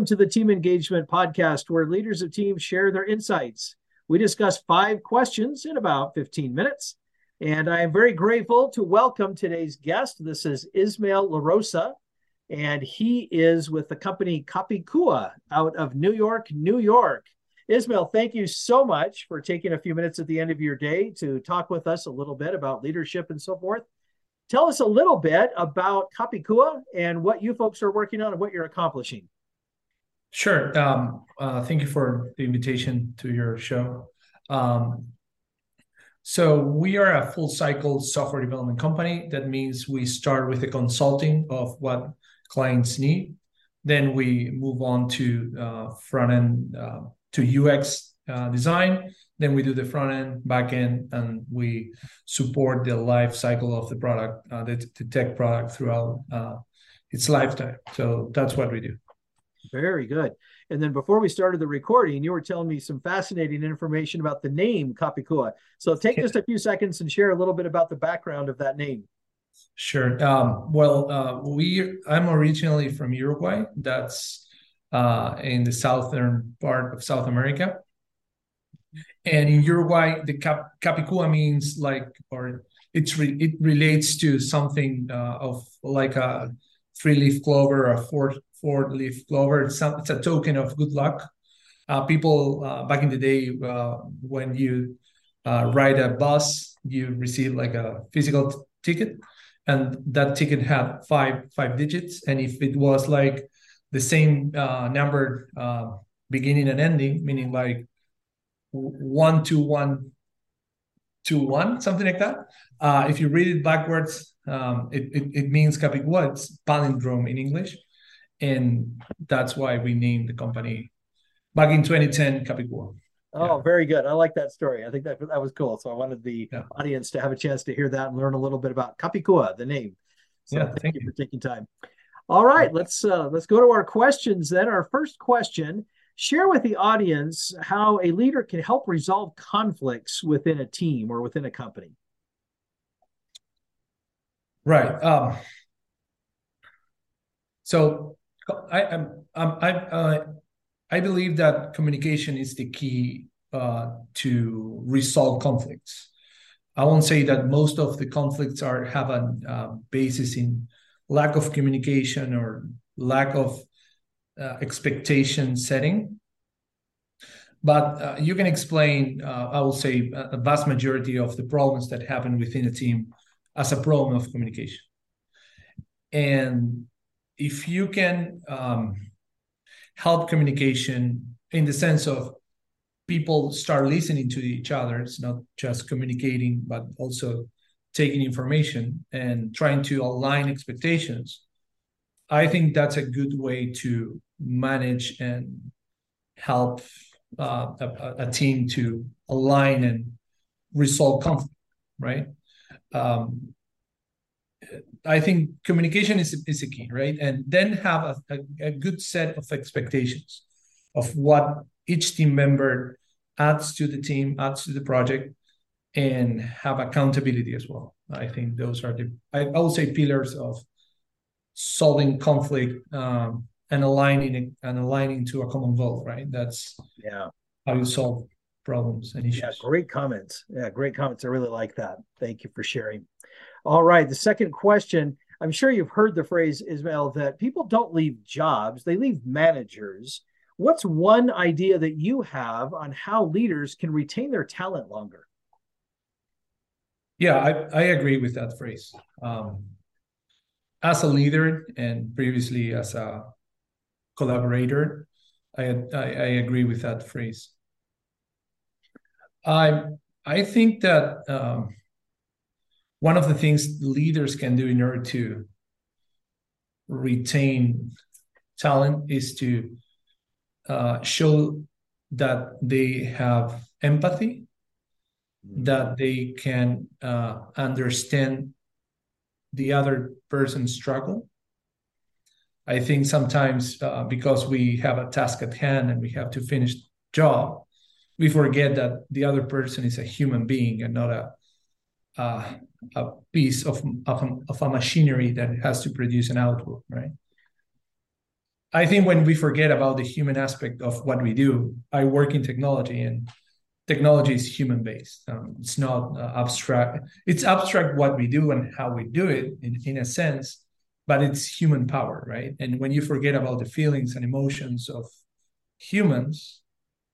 Welcome to the Team Engagement Podcast, where leaders of teams share their insights. We discuss five questions in about 15 minutes. And I am very grateful to welcome today's guest. This is Ismail LaRosa, and he is with the company Capicua out of New York, New York. Ismail, thank you so much for taking a few minutes at the end of your day to talk with us a little bit about leadership and so forth. Tell us a little bit about Capicua and what you folks are working on and what you're accomplishing. Sure. Um, uh, thank you for the invitation to your show. Um, so we are a full cycle software development company. That means we start with the consulting of what clients need. Then we move on to uh, front end uh, to UX uh, design. Then we do the front end, back end, and we support the life cycle of the product, uh, the, the, tech product throughout uh, its lifetime. So that's what we do. Very good. And then before we started the recording, you were telling me some fascinating information about the name Capicua. So take just a few seconds and share a little bit about the background of that name. Sure. Um, well, uh, we I'm originally from Uruguay. That's uh, in the southern part of South America. And in Uruguay, the cap, Capicua means like, or it's re, it relates to something uh, of like a three leaf clover, or a four four leaf clover. It's, it's a token of good luck. Uh, people uh, back in the day, uh, when you uh, ride a bus, you receive like a physical t- ticket, and that ticket had five five digits. And if it was like the same uh, number uh, beginning and ending, meaning like one to one to one, something like that. if you read it backwards, um, it, it, it means Capicua. It's palindrome in English and that's why we named the company back in 2010 Capicua. Oh, yeah. very good. I like that story. I think that that was cool. So I wanted the yeah. audience to have a chance to hear that and learn a little bit about Capicua, the name. So yeah, thank, thank you for taking time. All right, let's uh, let's go to our questions then. Our first question: Share with the audience how a leader can help resolve conflicts within a team or within a company. Right. Um, so I am I uh, I believe that communication is the key uh, to resolve conflicts. I won't say that most of the conflicts are have a uh, basis in lack of communication or lack of uh, expectation setting, but uh, you can explain. Uh, I will say a vast majority of the problems that happen within a team as a problem of communication, and if you can um, help communication in the sense of people start listening to each other it's not just communicating but also taking information and trying to align expectations i think that's a good way to manage and help uh, a, a, team to align and resolve conflict right? Um, I think communication is is a key, right? And then have a, a, a, good set of expectations of what each team member adds to the team, adds to the project, and have accountability as well. I think those are the I, I would say pillars of solving conflict um, and aligning and aligning to a common goal, right? That's yeah how you solve problems and issues. Yeah, great comments. Yeah, great comments. I really like that. Thank you for sharing. All right. The second question I'm sure you've heard the phrase, Ismael, that people don't leave jobs, they leave managers. What's one idea that you have on how leaders can retain their talent longer? Yeah, I, I agree with that phrase. Um, as a leader and previously as a collaborator, I, I, I agree with that phrase. I I think that um, one of the things leaders can do in order to retain talent is to uh, show that they have empathy, mm-hmm. that they can uh, understand the other person's struggle. I think sometimes uh, because we have a task at hand and we have to finish the job, we forget that the other person is a human being and not a uh, a piece of, of, of a machinery that has to produce an output, right? I think when we forget about the human aspect of what we do, I work in technology and technology is human based. Um, it's not uh, abstract. It's abstract what we do and how we do it in, in a sense, but it's human power, right? And when you forget about the feelings and emotions of humans,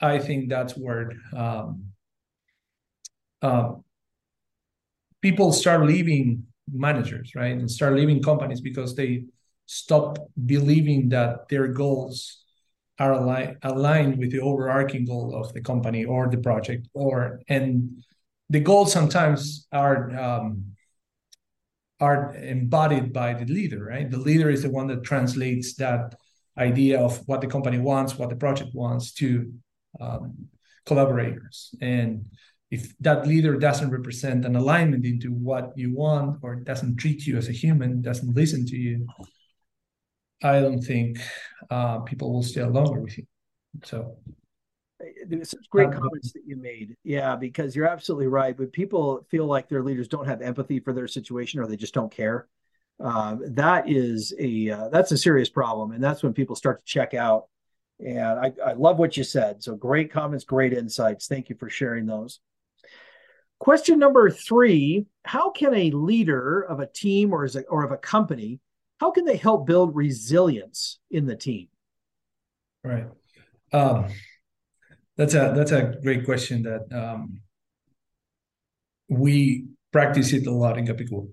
I think that's where um, uh, people start leaving managers, right? And start leaving companies because they stop believing that their goals are ali- aligned with the overarching goal of the company or the project or and the goals sometimes are um, are embodied by the leader right the leader is the one that translates that idea of what the company wants what the project wants to um, collaborators and if that leader doesn't represent an alignment into what you want or doesn't treat you as a human doesn't listen to you I don't think uh, people will stay longer with you. So there's such great comments that you made. Yeah, because you're absolutely right. But people feel like their leaders don't have empathy for their situation, or they just don't care. Uh, that is a uh, that's a serious problem, and that's when people start to check out. And I, I love what you said. So great comments, great insights. Thank you for sharing those. Question number three: How can a leader of a team or a, or of a company how can they help build resilience in the team? Right. Um, that's a that's a great question that um, we practice it a lot in Capicúa.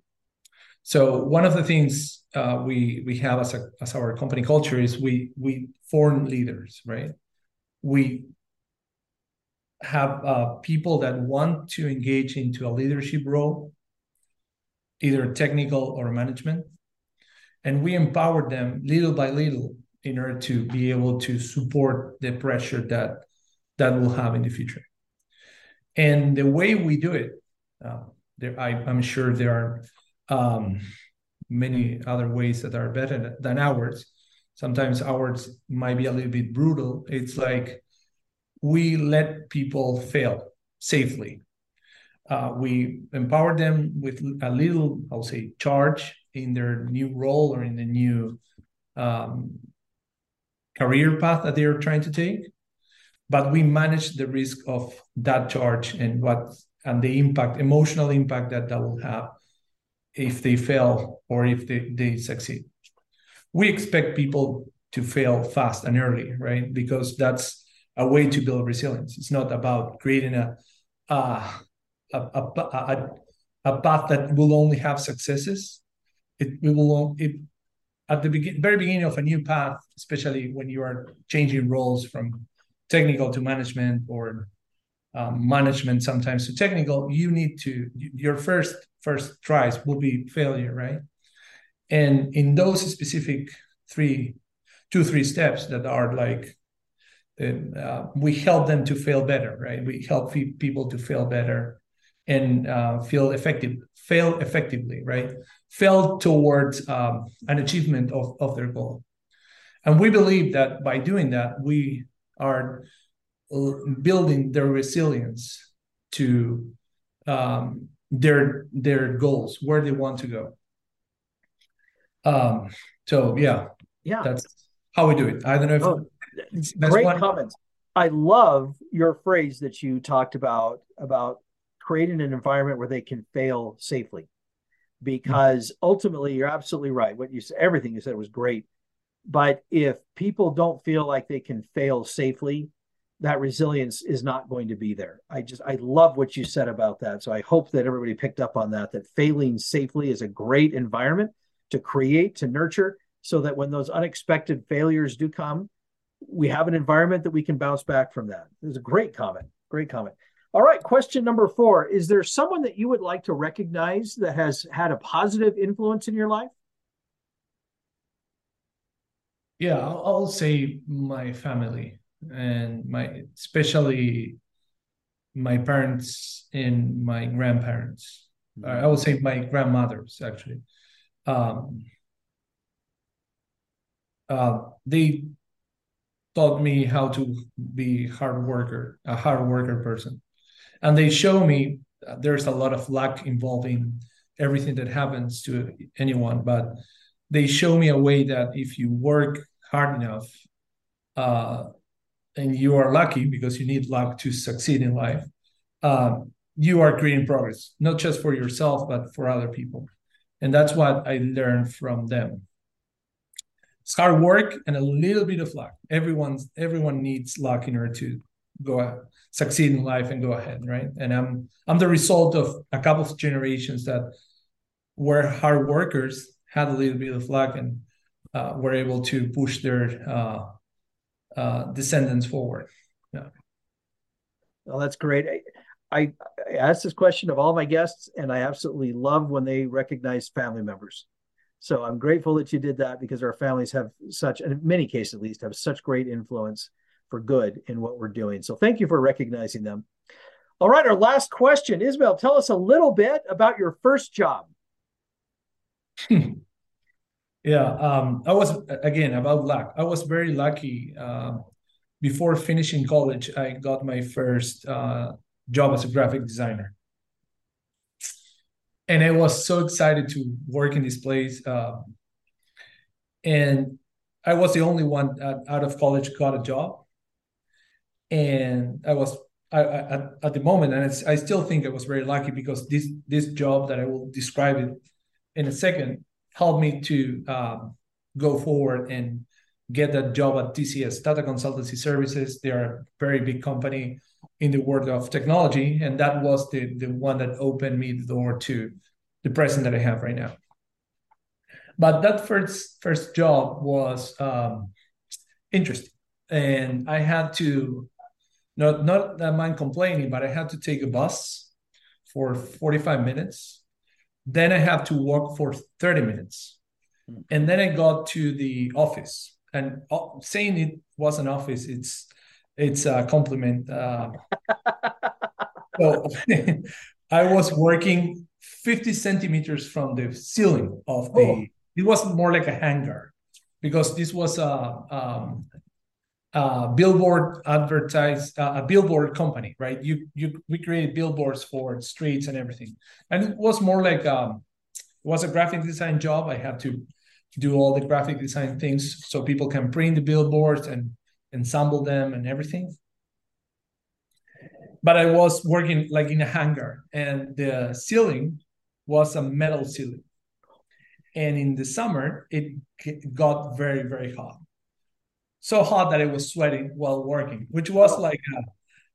So one of the things uh, we we have as a as our company culture is we we form leaders, right? We have uh, people that want to engage into a leadership role, either technical or management, and we empowered them little by little in order to be able to support the pressure that that will have in the future. And the way we do it uh, there I, am sure there are um, many other ways that are better than ours. Sometimes ours might be a little bit brutal. It's like we let people fail safely. Uh, we empower them with a little i'll say charge in their new role or in the new um, career path that they are trying to take but we manage the risk of that charge and what and the impact emotional impact that that will have if they fail or if they, they succeed. We expect people to fail fast and early right? Because that's a way to build resilience it's not about creating a a, a, a, a path that will only have successes it, will it at the begin, very beginning of a new path, especially when you are changing roles from technical to management or um, management sometimes to technical, you need to your first first tries will be failure, right? And in those specific three, two three steps that are like, uh, we help them to fail better, right? We help people to fail better and uh, feel effective, fail effectively, right? Fail towards um, an achievement of, of their goal. And we believe that by doing that, we are building their resilience to um, their their goals, where they want to go. Um, so yeah, yeah, that's how we do it. I don't know if oh, great one. comments. I love your phrase that you talked about about creating an environment where they can fail safely. Because mm-hmm. ultimately, you're absolutely right. What you said, everything you said was great. But if people don't feel like they can fail safely, that resilience is not going to be there. I just I love what you said about that. So I hope that everybody picked up on that. That failing safely is a great environment to create, to nurture, so that when those unexpected failures do come, we have an environment that we can bounce back from that. It was a great comment. Great comment. All right, question number four. Is there someone that you would like to recognize that has had a positive influence in your life? Yeah, I'll, I'll say my family and my especially my parents and my grandparents. Mm-hmm. I would say my grandmothers actually. Um, uh, they taught me how to be hard worker, a hard worker person and they show me there's a lot of luck involving everything that happens to anyone but they show me a way that if you work hard enough, uh, and you are lucky because you need luck to succeed in life, um, you are creating progress, not just for yourself, but for other people. And that's what I learned from them. It's hard work and a little bit of luck. Everyone's everyone needs luck in order to go succeed in life and go ahead, right? And I'm I'm the result of a couple of generations that were hard workers, had a little bit of luck, and uh, were able to push their uh, uh, descendants forward. Yeah. Well, that's great. I, I asked this question of all my guests, and I absolutely love when they recognize family members. So I'm grateful that you did that because our families have such, in many cases at least, have such great influence for good in what we're doing. So thank you for recognizing them. All right, our last question. Ismael, tell us a little bit about your first job. yeah, um, I was, again, about luck. I was very lucky. Uh, before finishing college, I got my first uh, job as a graphic designer. And I was so excited to work in this place. Uh, and I was the only one out of college got a job. And I was I, I, at, at the moment, and I still think I was very lucky because this this job that I will describe it in a second helped me to um, go forward and get that job at TCS, Tata Consultancy Services. They are a very big company in the world of technology, and that was the the one that opened me the door to the present that I have right now. But that first first job was um, interesting, and I had to not not that mind complaining, but I had to take a bus for forty five minutes. Then I have to walk for thirty minutes, and then I got to the office. And uh, saying it was an office, it's it's a compliment. Uh, so I was working 50 centimeters from the ceiling of the. Oh. It was more like a hangar because this was a, um, a billboard advertise uh, a billboard company, right? You you we created billboards for streets and everything, and it was more like um, it was a graphic design job. I had to do all the graphic design things so people can print the billboards and ensemble them and everything. But I was working like in a hangar, and the ceiling was a metal ceiling. And in the summer, it got very, very hot. So hot that I was sweating while working, which was like uh,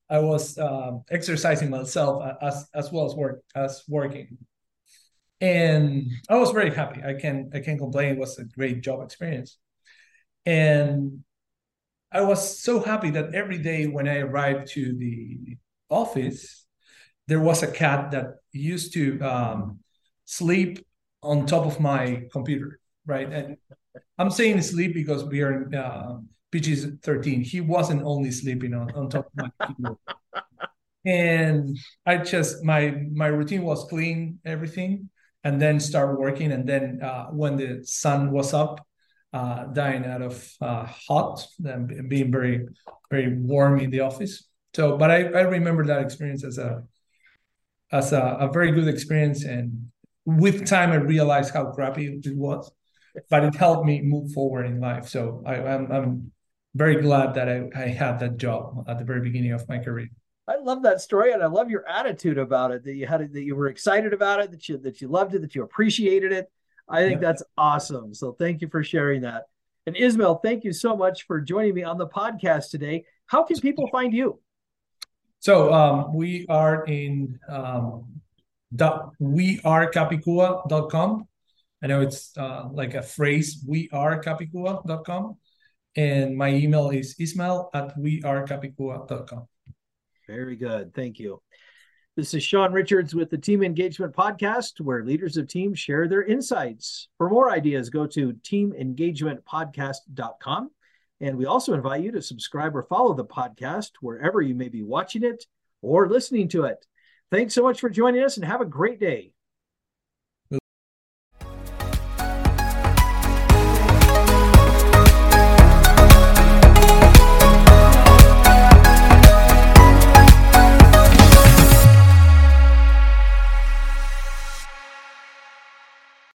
I was uh, exercising myself as as well as work as working. And I was very happy. I can I can't complain. It was a great job experience. And I was so happy that every day when I arrived to the office, there was a cat that used to um, sleep on top of my computer, right? And I'm saying sleep because we are in uh, PG 13. He wasn't only sleeping on, on top of my computer. and I just my my routine was clean everything and then start working and then uh, when the sun was up uh, dying out of uh, hot and being very very warm in the office. So, but I, I remember that experience as a as a, a very good experience, and with time I realized how crappy it was, but it helped me move forward in life. So I, I'm I'm very glad that I, I had that job at the very beginning of my career. I love that story, and I love your attitude about it. That you had it, that you were excited about it, that you that you loved it, that you appreciated it. I think yeah. that's awesome. So thank you for sharing that. And Ismail, thank you so much for joining me on the podcast today. How can people find you? So um, we are in um, wearecapicua.com. I know it's uh, like a phrase, wearecapicua.com. And my email is ismail at wearecapicua.com. Very good. Thank you. This is Sean Richards with the Team Engagement Podcast, where leaders of teams share their insights. For more ideas, go to teamengagementpodcast.com. And we also invite you to subscribe or follow the podcast wherever you may be watching it or listening to it. Thanks so much for joining us and have a great day.